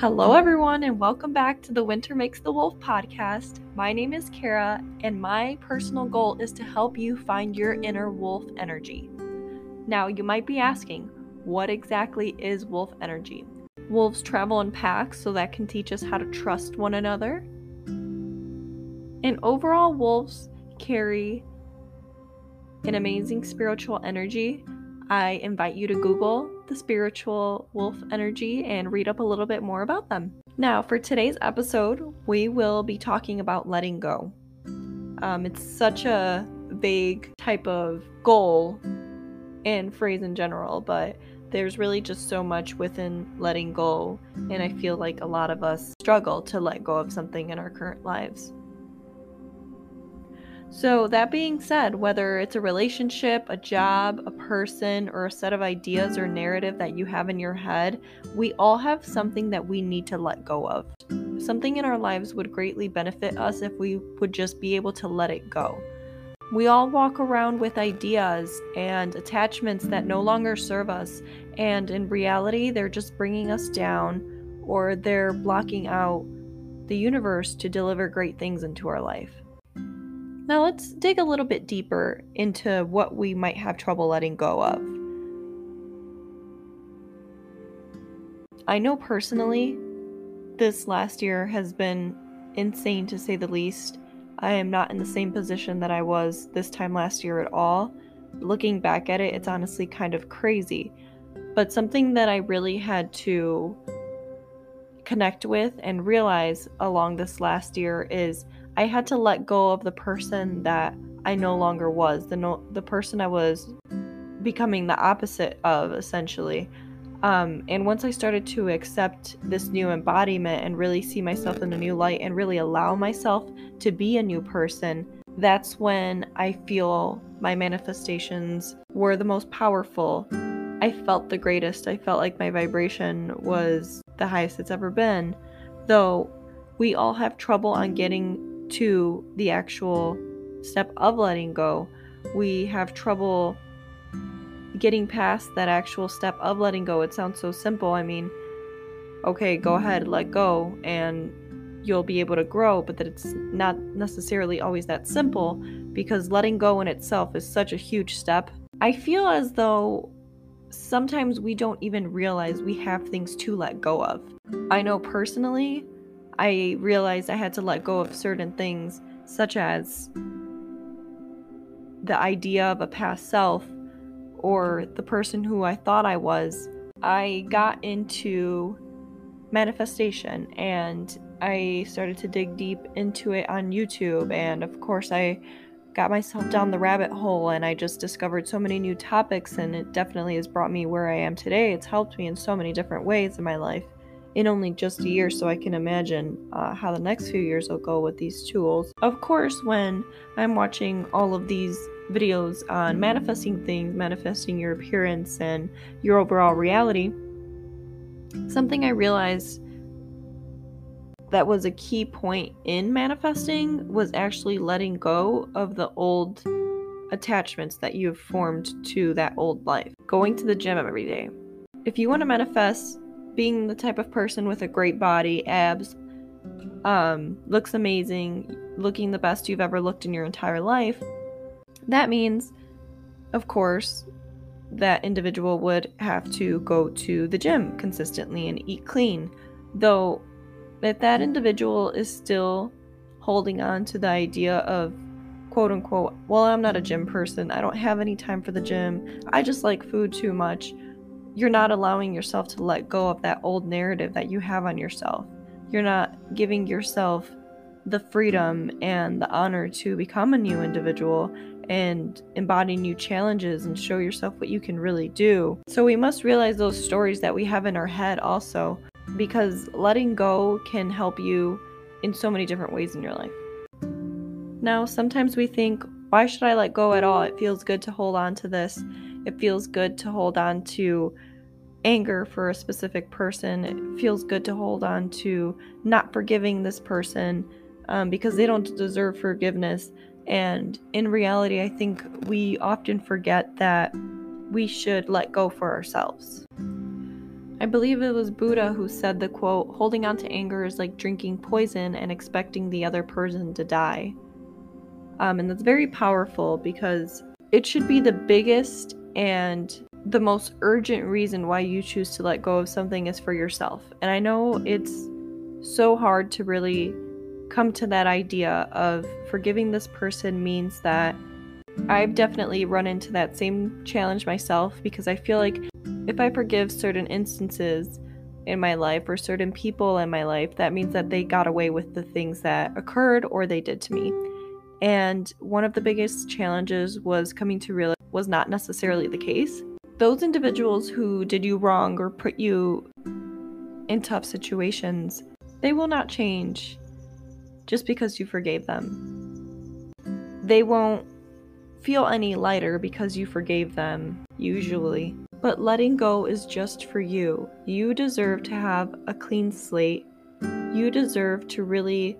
Hello, everyone, and welcome back to the Winter Makes the Wolf podcast. My name is Kara, and my personal goal is to help you find your inner wolf energy. Now, you might be asking, what exactly is wolf energy? Wolves travel in packs, so that can teach us how to trust one another. And overall, wolves carry an amazing spiritual energy. I invite you to Google the spiritual wolf energy and read up a little bit more about them. Now, for today's episode, we will be talking about letting go. Um, it's such a vague type of goal and phrase in general, but there's really just so much within letting go, and I feel like a lot of us struggle to let go of something in our current lives. So, that being said, whether it's a relationship, a job, a person, or a set of ideas or narrative that you have in your head, we all have something that we need to let go of. Something in our lives would greatly benefit us if we would just be able to let it go. We all walk around with ideas and attachments that no longer serve us, and in reality, they're just bringing us down or they're blocking out the universe to deliver great things into our life. Now let's dig a little bit deeper into what we might have trouble letting go of. I know personally, this last year has been insane to say the least. I am not in the same position that I was this time last year at all. Looking back at it, it's honestly kind of crazy. But something that I really had to connect with and realize along this last year is I had to let go of the person that I no longer was, the no, the person I was becoming the opposite of essentially. Um, and once I started to accept this new embodiment and really see myself in a new light and really allow myself to be a new person, that's when I feel my manifestations were the most powerful. I felt the greatest. I felt like my vibration was the highest it's ever been. Though we all have trouble on getting to the actual step of letting go, we have trouble getting past that actual step of letting go. It sounds so simple. I mean, okay, go mm-hmm. ahead, let go, and you'll be able to grow, but that it's not necessarily always that simple because letting go in itself is such a huge step. I feel as though sometimes we don't even realize we have things to let go of. I know personally, I realized I had to let go of certain things, such as the idea of a past self or the person who I thought I was. I got into manifestation and I started to dig deep into it on YouTube. And of course, I got myself down the rabbit hole and I just discovered so many new topics, and it definitely has brought me where I am today. It's helped me in so many different ways in my life in only just a year, so I can imagine uh, how the next few years will go with these tools. Of course, when I'm watching all of these videos on manifesting things, manifesting your appearance, and your overall reality, something I realized that was a key point in manifesting was actually letting go of the old attachments that you have formed to that old life. Going to the gym every day. If you want to manifest being the type of person with a great body, abs, um, looks amazing, looking the best you've ever looked in your entire life, that means, of course, that individual would have to go to the gym consistently and eat clean. Though, if that individual is still holding on to the idea of quote unquote, well, I'm not a gym person, I don't have any time for the gym, I just like food too much, you're not allowing yourself to let go of that old narrative that you have on yourself. You're not giving yourself the freedom and the honor to become a new individual and embody new challenges and show yourself what you can really do. So we must realize those stories that we have in our head also because letting go can help you in so many different ways in your life. Now, sometimes we think, why should I let go at all? It feels good to hold on to this. It feels good to hold on to anger for a specific person. It feels good to hold on to not forgiving this person um, because they don't deserve forgiveness. And in reality, I think we often forget that we should let go for ourselves. I believe it was Buddha who said the quote, holding on to anger is like drinking poison and expecting the other person to die. Um, and that's very powerful because it should be the biggest and the most urgent reason why you choose to let go of something is for yourself. And I know it's so hard to really come to that idea of forgiving this person means that I've definitely run into that same challenge myself because I feel like if I forgive certain instances in my life or certain people in my life, that means that they got away with the things that occurred or they did to me. And one of the biggest challenges was coming to realize was not necessarily the case. Those individuals who did you wrong or put you in tough situations, they will not change just because you forgave them. They won't feel any lighter because you forgave them, usually. But letting go is just for you. You deserve to have a clean slate. You deserve to really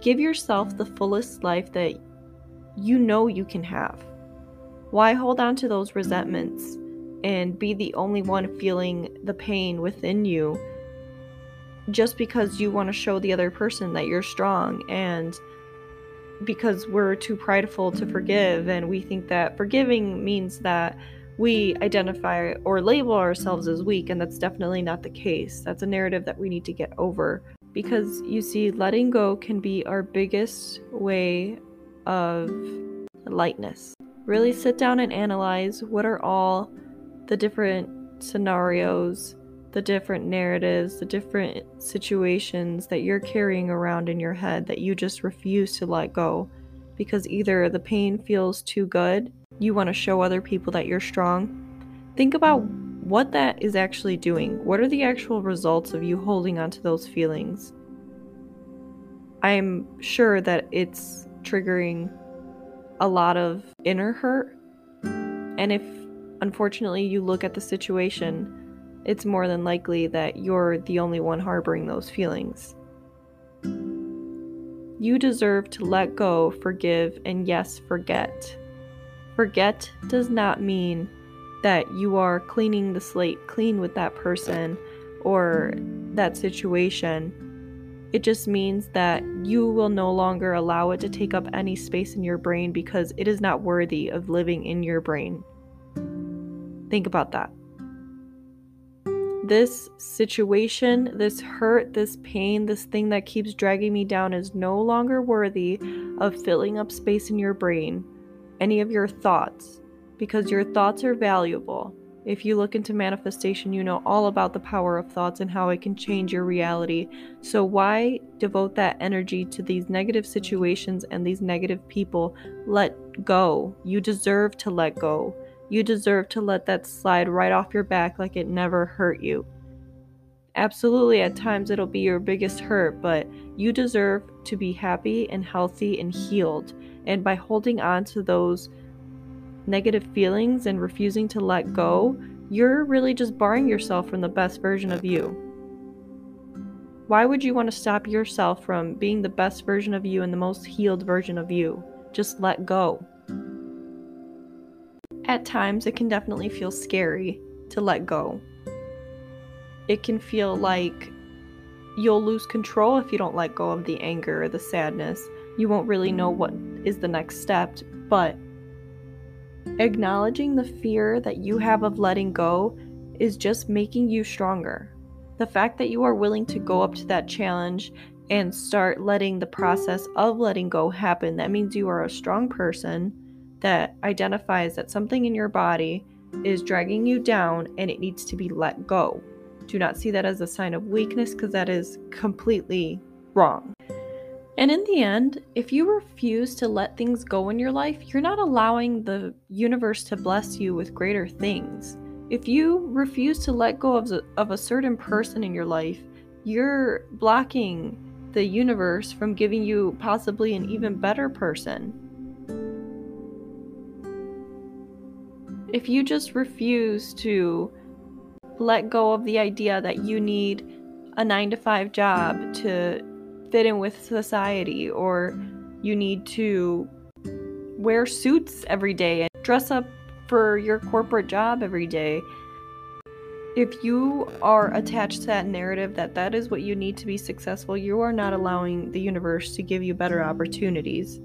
give yourself the fullest life that you know you can have. Why hold on to those resentments and be the only one feeling the pain within you just because you want to show the other person that you're strong and because we're too prideful to forgive and we think that forgiving means that we identify or label ourselves as weak and that's definitely not the case. That's a narrative that we need to get over because you see letting go can be our biggest way of lightness. Really sit down and analyze what are all the different scenarios the different narratives, the different situations that you're carrying around in your head that you just refuse to let go because either the pain feels too good, you want to show other people that you're strong. Think about what that is actually doing. What are the actual results of you holding on to those feelings? I'm sure that it's triggering a lot of inner hurt. And if unfortunately you look at the situation it's more than likely that you're the only one harboring those feelings. You deserve to let go, forgive, and yes, forget. Forget does not mean that you are cleaning the slate clean with that person or that situation. It just means that you will no longer allow it to take up any space in your brain because it is not worthy of living in your brain. Think about that this situation, this hurt, this pain, this thing that keeps dragging me down is no longer worthy of filling up space in your brain, any of your thoughts, because your thoughts are valuable. If you look into manifestation, you know all about the power of thoughts and how it can change your reality. So, why devote that energy to these negative situations and these negative people? Let go. You deserve to let go. You deserve to let that slide right off your back like it never hurt you. Absolutely, at times it'll be your biggest hurt, but you deserve to be happy and healthy and healed. And by holding on to those negative feelings and refusing to let go, you're really just barring yourself from the best version of you. Why would you want to stop yourself from being the best version of you and the most healed version of you? Just let go. At times, it can definitely feel scary to let go. It can feel like you'll lose control if you don't let go of the anger or the sadness. You won't really know what is the next step, but acknowledging the fear that you have of letting go is just making you stronger. The fact that you are willing to go up to that challenge and start letting the process of letting go happen, that means you are a strong person that identifies that something in your body is dragging you down and it needs to be let go. Do not see that as a sign of weakness because that is completely wrong. And in the end, if you refuse to let things go in your life, you're not allowing the universe to bless you with greater things. If you refuse to let go of, of a certain person in your life, you're blocking the universe from giving you possibly an even better person. if you just refuse to let go of the idea that you need a 9 to 5 job to fit in with society or you need to wear suits every day and dress up for your corporate job every day if you are attached to that narrative that that is what you need to be successful, you are not allowing the universe to give you better opportunities.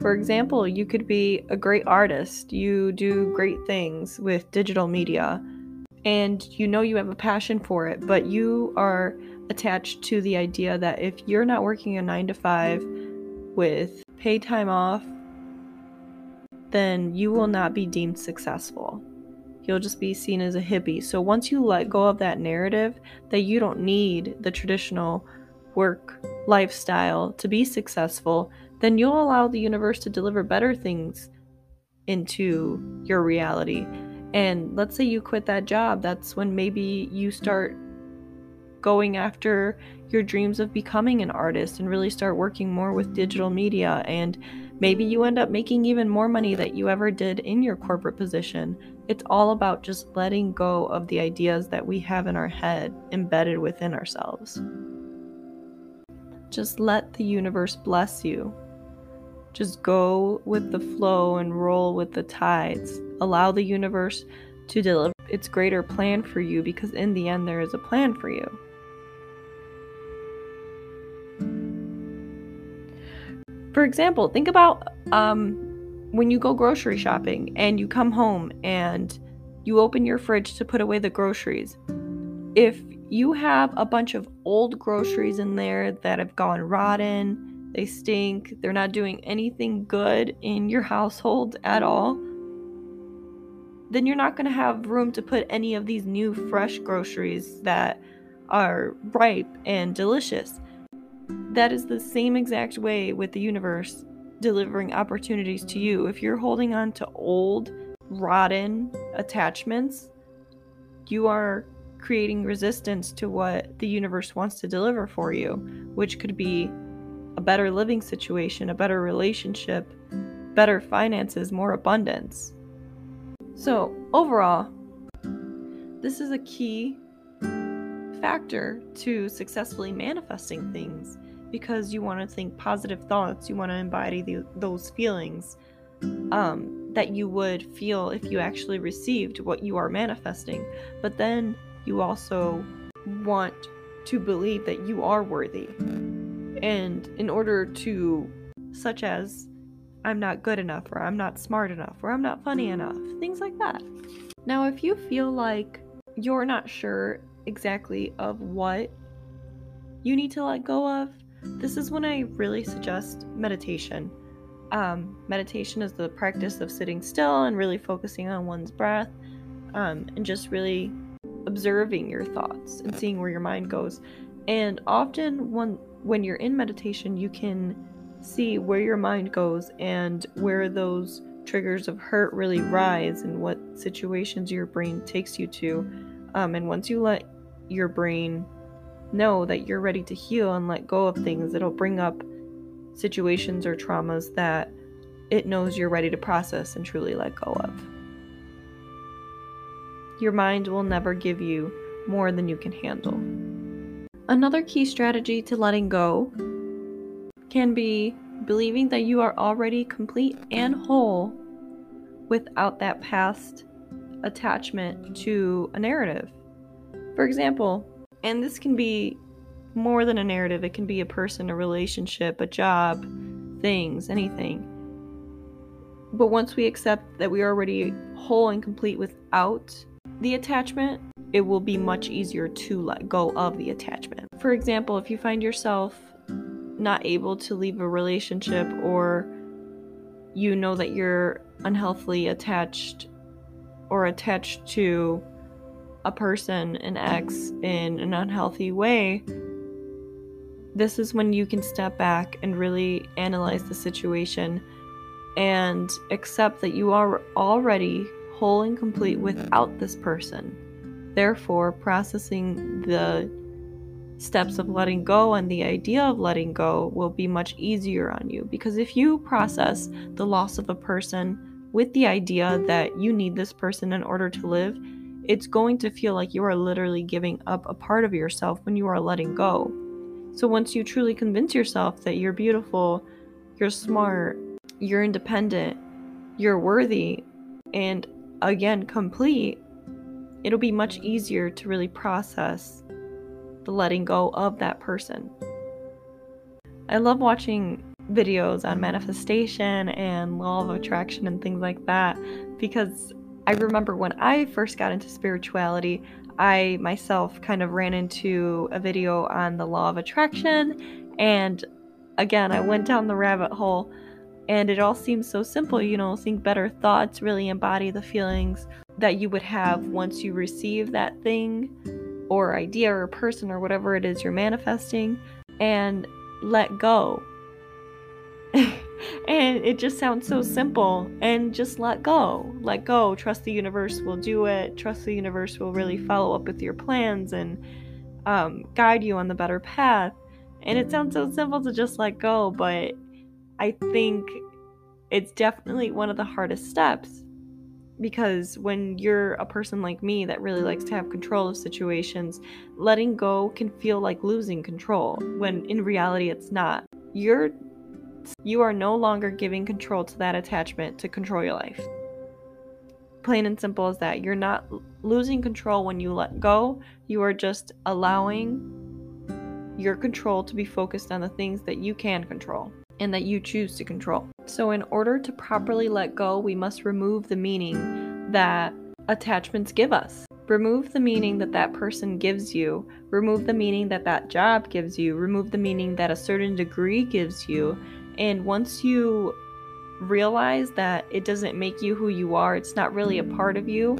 For example, you could be a great artist, you do great things with digital media, and you know you have a passion for it, but you are attached to the idea that if you're not working a 9 to 5 with paid time off, then you will not be deemed successful. You'll just be seen as a hippie. So once you let go of that narrative that you don't need the traditional work lifestyle to be successful, then you'll allow the universe to deliver better things into your reality. And let's say you quit that job, that's when maybe you start going after your dreams of becoming an artist and really start working more with digital media and maybe you end up making even more money that you ever did in your corporate position. It's all about just letting go of the ideas that we have in our head embedded within ourselves. Just let the universe bless you just go with the flow and roll with the tides. Allow the universe to deliver its greater plan for you because, in the end, there is a plan for you. For example, think about um, when you go grocery shopping and you come home and you open your fridge to put away the groceries. If you have a bunch of old groceries in there that have gone rotten, they stink, they're not doing anything good in your household at all, then you're not going to have room to put any of these new fresh groceries that are ripe and delicious. That is the same exact way with the universe delivering opportunities to you. If you're holding on to old, rotten attachments, you are creating resistance to what the universe wants to deliver for you, which could be a better living situation, a better relationship, better finances, more abundance. So, overall, this is a key factor to successfully manifesting things because you want to think positive thoughts, you want to embody the, those feelings um, that you would feel if you actually received what you are manifesting. But then you also want to believe that you are worthy and in order to, such as, I'm not good enough, or I'm not smart enough, or I'm not funny enough, things like that. Now, if you feel like you're not sure exactly of what you need to let go of, this is when I really suggest meditation. Um, meditation is the practice of sitting still and really focusing on one's breath um, and just really observing your thoughts and seeing where your mind goes. And often, when when you're in meditation, you can see where your mind goes and where those triggers of hurt really rise and what situations your brain takes you to. Um, and once you let your brain know that you're ready to heal and let go of things, it'll bring up situations or traumas that it knows you're ready to process and truly let go of. Your mind will never give you more than you can handle. Another key strategy to letting go can be believing that you are already complete and whole without that past attachment to a narrative. For example, and this can be more than a narrative, it can be a person, a relationship, a job, things, anything. But once we accept that we are already whole and complete without the attachment, it will be much easier to let go of the attachment. For example, if you find yourself not able to leave a relationship or you know that you're unhealthily attached or attached to a person, an ex, in an unhealthy way, this is when you can step back and really analyze the situation and accept that you are already whole and complete without this person. Therefore, processing the steps of letting go and the idea of letting go will be much easier on you because if you process the loss of a person with the idea that you need this person in order to live, it's going to feel like you are literally giving up a part of yourself when you are letting go. So once you truly convince yourself that you're beautiful, you're smart, you're independent, you're worthy, and again, complete, it'll be much easier to really process the letting go of that person. I love watching videos on manifestation and law of attraction and things like that because I remember when I first got into spirituality, I myself kind of ran into a video on the law of attraction and again, I went down the rabbit hole and it all seems so simple, you know, think better thoughts, really embody the feelings that you would have once you receive that thing or idea or person or whatever it is you're manifesting and let go. and it just sounds so simple and just let go. Let go. Trust the universe will do it. Trust the universe will really follow up with your plans and um, guide you on the better path. And it sounds so simple to just let go, but I think it's definitely one of the hardest steps because when you're a person like me that really likes to have control of situations, letting go can feel like losing control when in reality it's not. You're you are no longer giving control to that attachment to control your life. Plain and simple as that. You're not losing control when you let go. You are just allowing your control to be focused on the things that you can control and that you choose to control. So, in order to properly let go, we must remove the meaning that attachments give us. Remove the meaning that that person gives you. Remove the meaning that that job gives you. Remove the meaning that a certain degree gives you. And once you realize that it doesn't make you who you are, it's not really a part of you,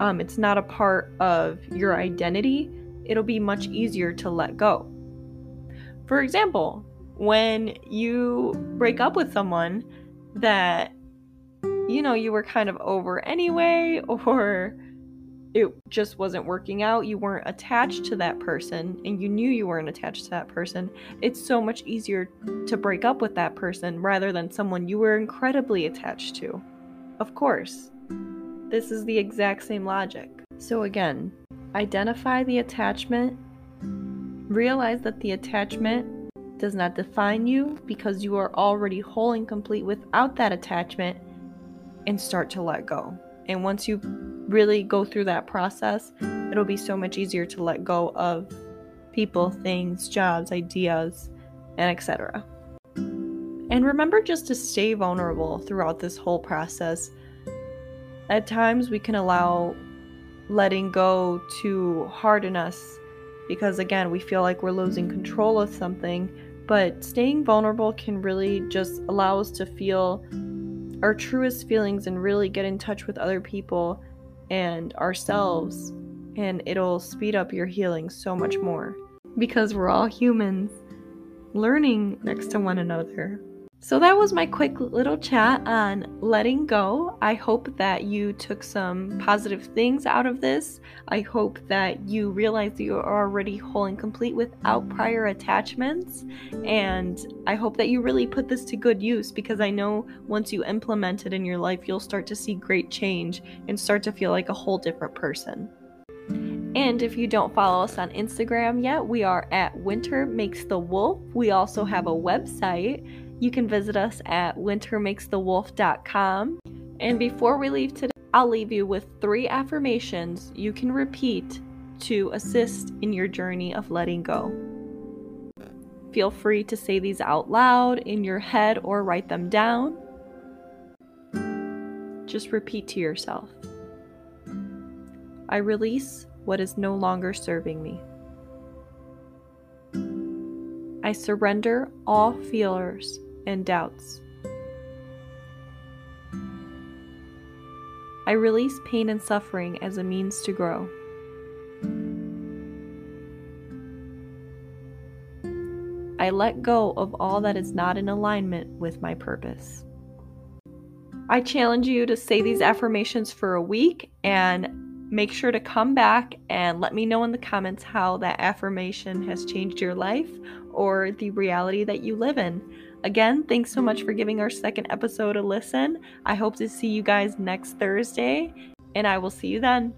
um, it's not a part of your identity, it'll be much easier to let go. For example, when you break up with someone that you know you were kind of over anyway or it just wasn't working out, you weren't attached to that person, and you knew you weren't attached to that person, it's so much easier to break up with that person rather than someone you were incredibly attached to. Of course, this is the exact same logic. So, again, identify the attachment, realize that the attachment does not define you because you are already whole and complete without that attachment and start to let go. And once you really go through that process, it'll be so much easier to let go of people, things, jobs, ideas, and etc. And remember just to stay vulnerable throughout this whole process. At times, we can allow letting go to harden us because, again, we feel like we're losing control of something but staying vulnerable can really just allow us to feel our truest feelings and really get in touch with other people and ourselves. And it'll speed up your healing so much more because we're all humans learning next to one another. So that was my quick little chat on letting go. I hope that you took some positive things out of this. I hope that you realize that you are already whole and complete without prior attachments. And I hope that you really put this to good use because I know once you implement it in your life, you'll start to see great change and start to feel like a whole different person. And if you don't follow us on Instagram yet, we are at Winter Makes the Wolf. We also have a website you can visit us at wintermakesthewolf.com. And before we leave today, I'll leave you with three affirmations you can repeat to assist in your journey of letting go. Feel free to say these out loud in your head or write them down. Just repeat to yourself I release what is no longer serving me. I surrender all feelers and doubts. I release pain and suffering as a means to grow. I let go of all that is not in alignment with my purpose. I challenge you to say these affirmations for a week and make sure to come back and let me know in the comments how that affirmation has changed your life or the reality that you live in. Again, thanks so much for giving our second episode a listen. I hope to see you guys next Thursday, and I will see you then.